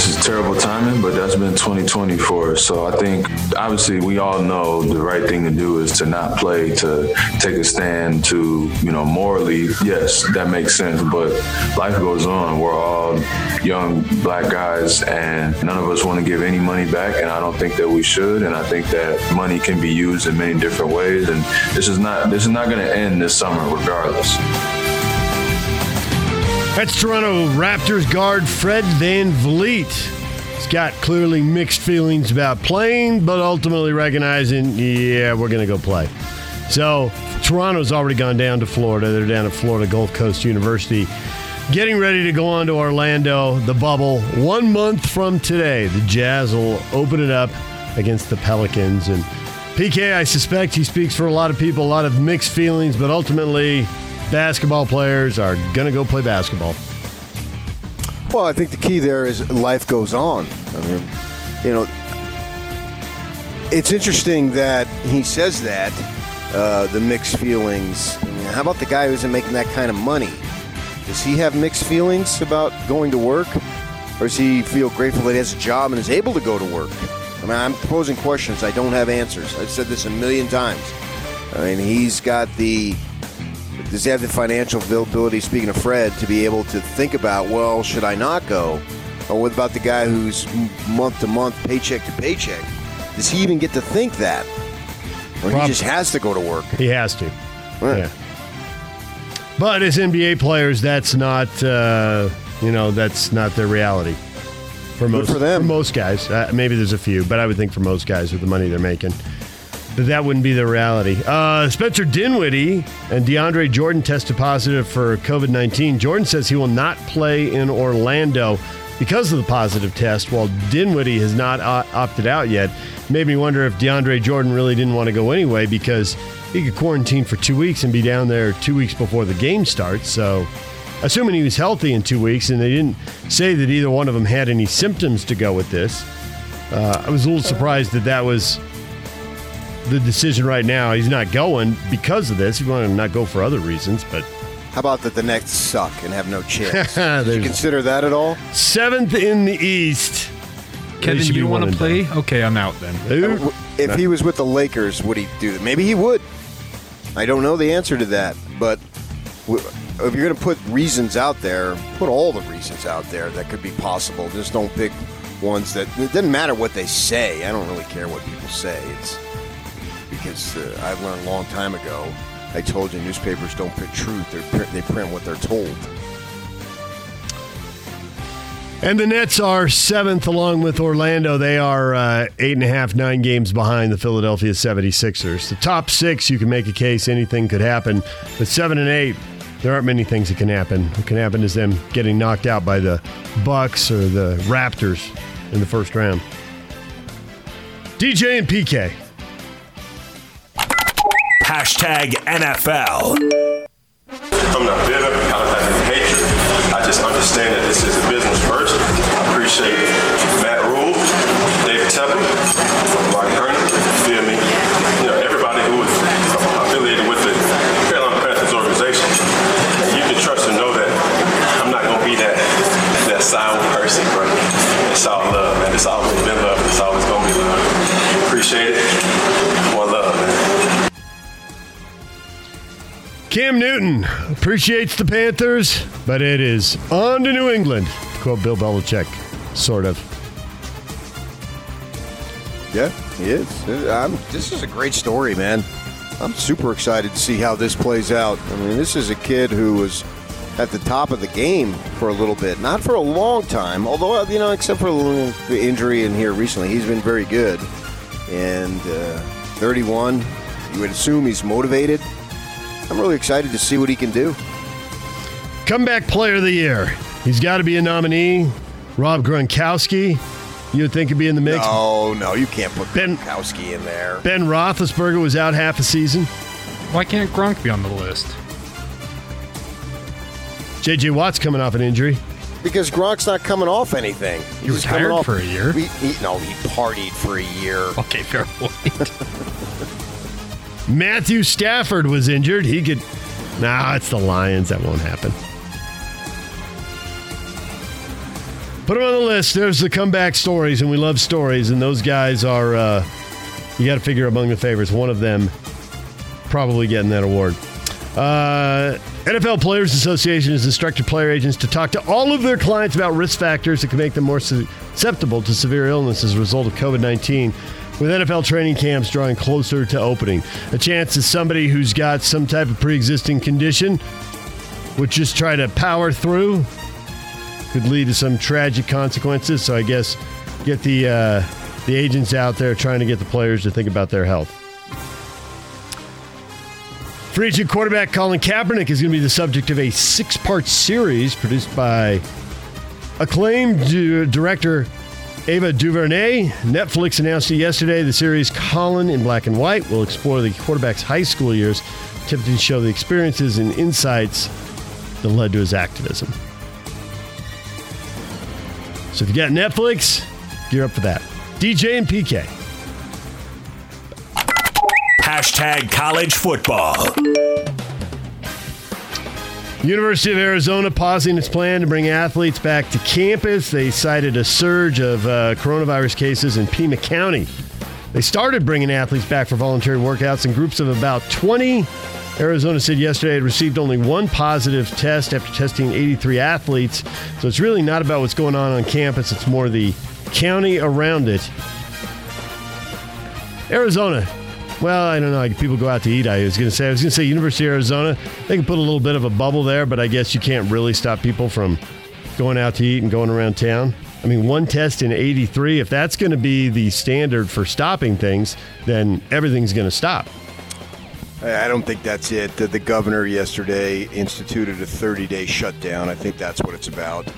This is terrible timing, but that's been 2020 for us. So I think, obviously, we all know the right thing to do is to not play, to take a stand, to, you know, morally, yes, that makes sense. But life goes on. We're all young black guys, and none of us want to give any money back. And I don't think that we should. And I think that money can be used in many different ways. And this is not this is not going to end this summer, regardless. That's Toronto Raptors guard Fred VanVleet. He's got clearly mixed feelings about playing, but ultimately recognizing, yeah, we're going to go play. So Toronto's already gone down to Florida. They're down at Florida Gulf Coast University, getting ready to go on to Orlando, the bubble. One month from today, the Jazz will open it up against the Pelicans. And PK, I suspect he speaks for a lot of people, a lot of mixed feelings, but ultimately, basketball players are going to go play basketball. Well, I think the key there is life goes on. I mean, you know, it's interesting that he says that, uh, the mixed feelings. I mean, how about the guy who isn't making that kind of money? Does he have mixed feelings about going to work? Or does he feel grateful that he has a job and is able to go to work? I mean, I'm posing questions. I don't have answers. I've said this a million times. I mean, he's got the does he have the financial availability, speaking of Fred, to be able to think about, well, should I not go? Or what about the guy who's month to month, paycheck to paycheck? Does he even get to think that? Or Prob- he just has to go to work? He has to. Right. Yeah. But as NBA players, that's not uh, you know that's not their reality. For most for them. most guys, uh, maybe there's a few, but I would think for most guys with the money they're making, that that wouldn't be the reality. Uh, Spencer Dinwiddie and DeAndre Jordan tested positive for COVID nineteen. Jordan says he will not play in Orlando because of the positive test, while Dinwiddie has not opted out yet. Made me wonder if DeAndre Jordan really didn't want to go anyway because he could quarantine for two weeks and be down there two weeks before the game starts. So, assuming he was healthy in two weeks, and they didn't say that either one of them had any symptoms to go with this, uh, I was a little surprised that that was the decision right now. He's not going because of this. He wanted to not go for other reasons, but How about that the Nets suck and have no chance? Did you consider that at all? seventh in the East. Kevin, should you want to and play? Okay, I'm out then. done. If he was with the Lakers, would he do that? Maybe he would. I don't know the answer to that, but if you're going to put reasons out there, put all the reasons out there that could be possible. Just don't pick ones that it doesn't matter what they say. I don't really care what people say. It's because uh, I've learned a long time ago. I told you newspapers don't print truth; they print, they print what they're told. And the Nets are seventh along with Orlando. They are uh, eight and a half, nine games behind the Philadelphia 76ers. The top six, you can make a case anything could happen. But seven and eight, there aren't many things that can happen. What can happen is them getting knocked out by the Bucks or the Raptors in the first round. DJ and PK. Hashtag NFL. I'm not bitter. Cam Newton appreciates the Panthers, but it is on to New England. Quote Bill Belichick, sort of. Yeah, he is. I'm, this is a great story, man. I'm super excited to see how this plays out. I mean, this is a kid who was at the top of the game for a little bit, not for a long time. Although, you know, except for a little the injury in here recently, he's been very good. And uh, 31, you would assume he's motivated. I'm really excited to see what he can do. Comeback Player of the Year. He's got to be a nominee. Rob Gronkowski. You would think could be in the mix. Oh no, you can't put Ben- Gronkowski in there. Ben Roethlisberger was out half a season. Why can't Gronk be on the list? J.J. Watt's coming off an injury. Because Gronk's not coming off anything. He's just coming retired off- for a year. He, he, no, he partied for a year. Okay, fair point. Matthew Stafford was injured. He could. Nah, it's the Lions. That won't happen. Put them on the list. There's the comeback stories, and we love stories. And those guys are, uh, you got to figure among the favorites. One of them probably getting that award. Uh, NFL Players Association has instructed player agents to talk to all of their clients about risk factors that can make them more susceptible to severe illness as a result of COVID 19. With NFL training camps drawing closer to opening, a chance that somebody who's got some type of pre existing condition would just try to power through could lead to some tragic consequences. So I guess get the uh, the agents out there trying to get the players to think about their health. Free agent quarterback Colin Kaepernick is going to be the subject of a six part series produced by acclaimed director Ava DuVernay. Netflix announced it yesterday. The series Colin in Black and White will explore the quarterback's high school years, attempting to show the experiences and insights that led to his activism. So if you got Netflix, gear up for that. DJ and PK. Hashtag college football. University of Arizona pausing its plan to bring athletes back to campus. They cited a surge of uh, coronavirus cases in Pima County. They started bringing athletes back for voluntary workouts in groups of about 20. Arizona said yesterday it received only one positive test after testing 83 athletes. So it's really not about what's going on on campus, it's more the county around it. Arizona. Well, I don't know. Like people go out to eat. I was going to say. I was going to say University of Arizona. They can put a little bit of a bubble there, but I guess you can't really stop people from going out to eat and going around town. I mean, one test in 83. If that's going to be the standard for stopping things, then everything's going to stop. I don't think that's it. The, the governor yesterday instituted a 30 day shutdown. I think that's what it's about.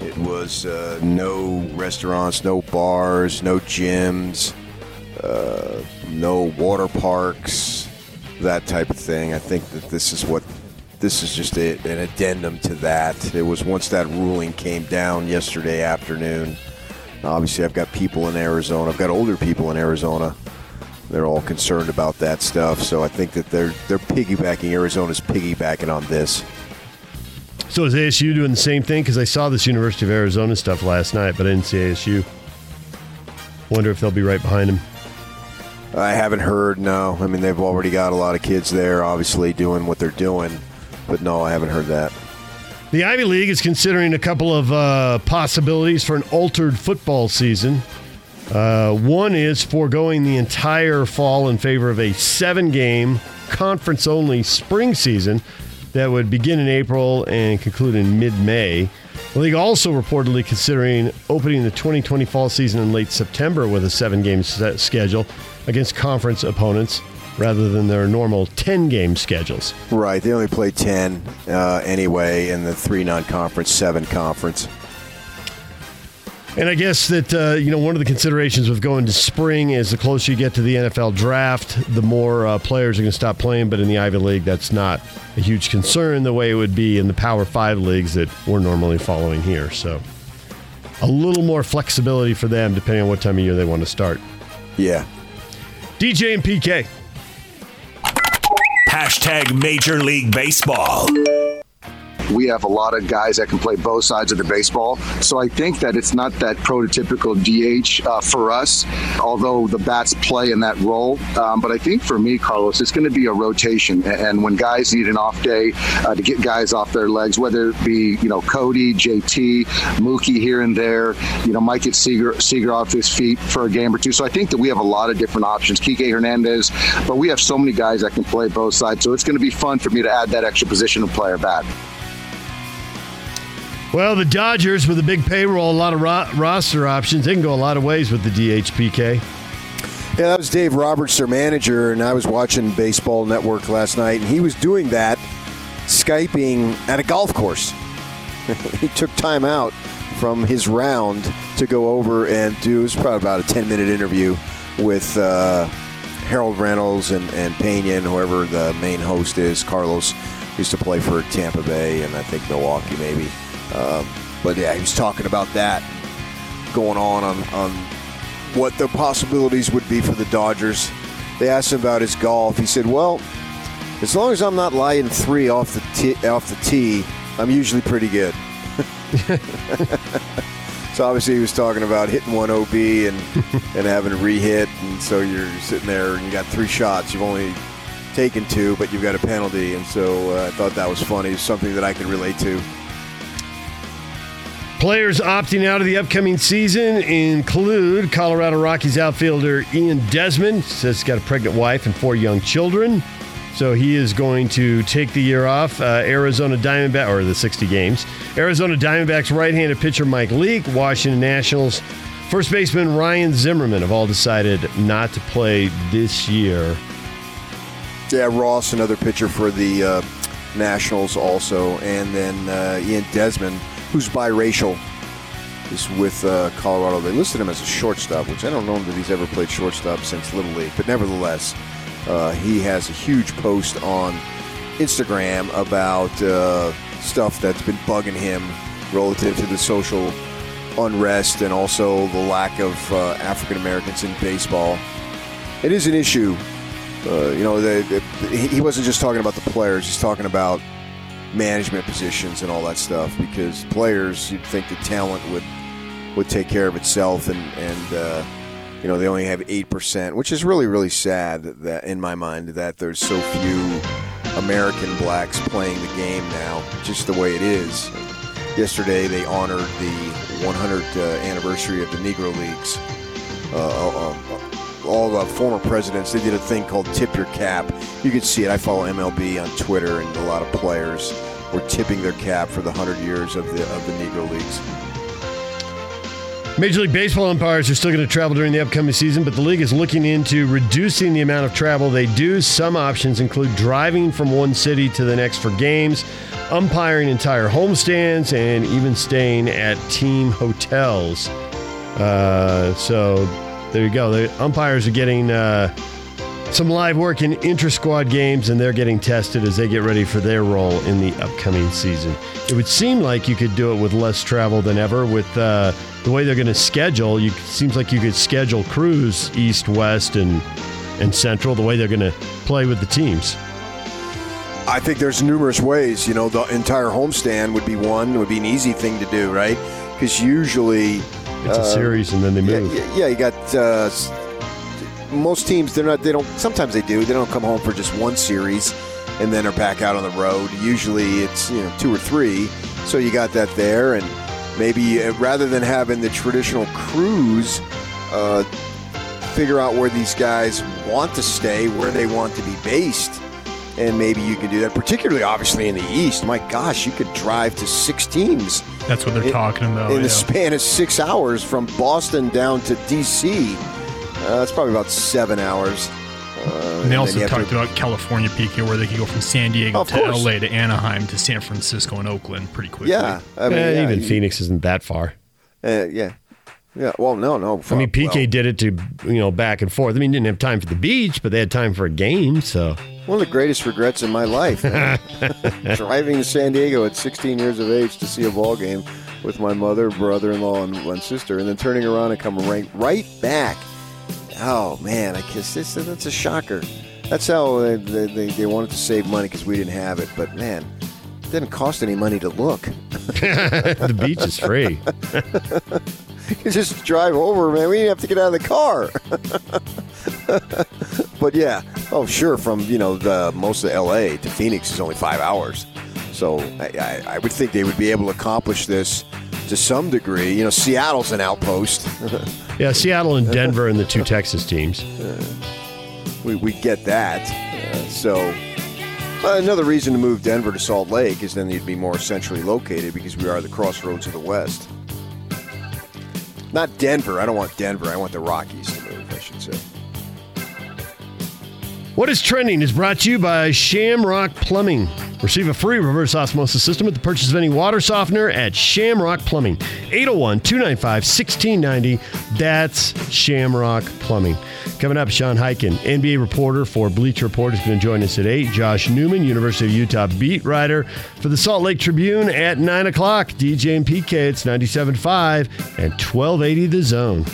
It was uh, no restaurants, no bars, no gyms, no water parks, that type of thing. I think that this is what this is just a, an addendum to that. It was once that ruling came down yesterday afternoon. Obviously, I've got people in Arizona. I've got older people in Arizona. They're all concerned about that stuff. So I think that they're they're piggybacking. Arizona's piggybacking on this. So is ASU doing the same thing? Because I saw this University of Arizona stuff last night, but I didn't see ASU. Wonder if they'll be right behind them. I haven't heard. No, I mean they've already got a lot of kids there, obviously doing what they're doing. But no, I haven't heard that. The Ivy League is considering a couple of uh, possibilities for an altered football season. Uh, one is foregoing the entire fall in favor of a seven game, conference only spring season that would begin in April and conclude in mid May. The league also reportedly considering opening the 2020 fall season in late September with a seven game schedule against conference opponents rather than their normal 10 game schedules. Right. They only play ten uh, anyway, in the three non-conference, seven conference. And I guess that uh, you know one of the considerations with going to spring is the closer you get to the NFL draft, the more uh, players are going to stop playing. But in the Ivy League, that's not a huge concern the way it would be in the Power Five leagues that we're normally following here. So a little more flexibility for them depending on what time of year they want to start. Yeah. DJ and PK. Hashtag Major League Baseball. We have a lot of guys that can play both sides of the baseball. So I think that it's not that prototypical DH uh, for us, although the bats play in that role. Um, but I think for me, Carlos, it's going to be a rotation. And when guys need an off day uh, to get guys off their legs, whether it be you know Cody, JT, Mookie here and there, you know might get Seager, Seager off his feet for a game or two. So I think that we have a lot of different options. Kike Hernandez, but we have so many guys that can play both sides. So it's going to be fun for me to add that extra position of player bat. Well, the Dodgers with a big payroll, a lot of ro- roster options, they can go a lot of ways with the DHPK. Yeah, that was Dave Roberts, their manager, and I was watching Baseball Network last night, and he was doing that, Skyping at a golf course. he took time out from his round to go over and do. It was probably about a 10 minute interview with uh, Harold Reynolds and, and Pena and whoever the main host is. Carlos used to play for Tampa Bay and I think Milwaukee maybe. Um, but yeah, he was talking about that going on on, on what the possibilities would be for the Dodgers. They asked him about his golf. He said, "Well, as long as I'm not lying three off the tee, off the tee, I'm usually pretty good." so obviously he was talking about hitting one OB and and having to re-hit, and so you're sitting there and you got three shots. You've only taken two, but you've got a penalty, and so uh, I thought that was funny. Something that I could relate to. Players opting out of the upcoming season include Colorado Rockies outfielder Ian Desmond. Says he's got a pregnant wife and four young children. So he is going to take the year off. Uh, Arizona Diamondback, or the 60 games. Arizona Diamondbacks right handed pitcher Mike Leake, Washington Nationals. First baseman Ryan Zimmerman have all decided not to play this year. Yeah, Ross, another pitcher for the uh, Nationals, also. And then uh, Ian Desmond, who's biracial, is with uh, Colorado. They listed him as a shortstop, which I don't know that he's ever played shortstop since Little League. But nevertheless, uh, he has a huge post on Instagram about uh, stuff that's been bugging him relative to the social unrest and also the lack of uh, African Americans in baseball. It is an issue. Uh, you know, the, the, he wasn't just talking about the players; he's talking about management positions and all that stuff. Because players, you'd think the talent would would take care of itself, and and uh, you know they only have eight percent, which is really really sad. That in my mind, that there's so few American blacks playing the game now, just the way it is. Yesterday, they honored the 100th uh, anniversary of the Negro Leagues. Uh, um, all the former presidents, they did a thing called tip your cap. You can see it. I follow MLB on Twitter, and a lot of players were tipping their cap for the 100 years of the of the Negro Leagues. Major League Baseball umpires are still going to travel during the upcoming season, but the league is looking into reducing the amount of travel they do. Some options include driving from one city to the next for games, umpiring entire homestands, and even staying at team hotels. Uh, so there you go. The umpires are getting uh, some live work in inter squad games, and they're getting tested as they get ready for their role in the upcoming season. It would seem like you could do it with less travel than ever. With uh, the way they're going to schedule, you seems like you could schedule crews east, west, and and central. The way they're going to play with the teams. I think there's numerous ways. You know, the entire homestand would be one. Would be an easy thing to do, right? Because usually It's a series, and then they move. yeah, yeah, you got uh, most teams. They're not. They don't. Sometimes they do. They don't come home for just one series, and then are back out on the road. Usually, it's you know two or three. So you got that there, and maybe uh, rather than having the traditional crews, uh, figure out where these guys want to stay, where they want to be based. And maybe you can do that, particularly obviously in the East. My gosh, you could drive to six teams That's what they're in- talking about. in yeah. the span of six hours from Boston down to D.C. Uh, it's probably about seven hours. Uh, and they and also you talked to- about California PK, where they could go from San Diego to course. LA to Anaheim to San Francisco and Oakland pretty quickly. Yeah, I mean, Eh, yeah, even you- Phoenix isn't that far. Uh, yeah, yeah. Well, no, no. I mean, PK well, did it to you know back and forth. I mean, didn't have time for the beach, but they had time for a game. So one of the greatest regrets in my life. Driving to San Diego at 16 years of age to see a ball game with my mother, brother-in-law, and one sister, and then turning around and coming right right back. Oh man, I guess this that's a shocker. That's how they, they, they, they wanted to save money because we didn't have it. But man, it didn't cost any money to look. the beach is free. you just drive over, man. We didn't have to get out of the car. But yeah, oh sure, from you know the most of L.A. to Phoenix is only five hours, so I, I, I would think they would be able to accomplish this to some degree. You know, Seattle's an outpost. Yeah, Seattle and Denver and the two Texas teams. we, we get that. Uh, so uh, another reason to move Denver to Salt Lake is then you'd be more centrally located because we are the crossroads of the West. Not Denver. I don't want Denver. I want the Rockies to move. I should say. What is trending is brought to you by Shamrock Plumbing. Receive a free reverse osmosis system with the purchase of any water softener at Shamrock Plumbing. 801 295 1690. That's Shamrock Plumbing. Coming up, Sean Highkin, NBA reporter for Bleacher Report, is going to join us at 8. Josh Newman, University of Utah beat writer for the Salt Lake Tribune at 9 o'clock. DJ and PK, it's 97.5 and 1280 The Zone.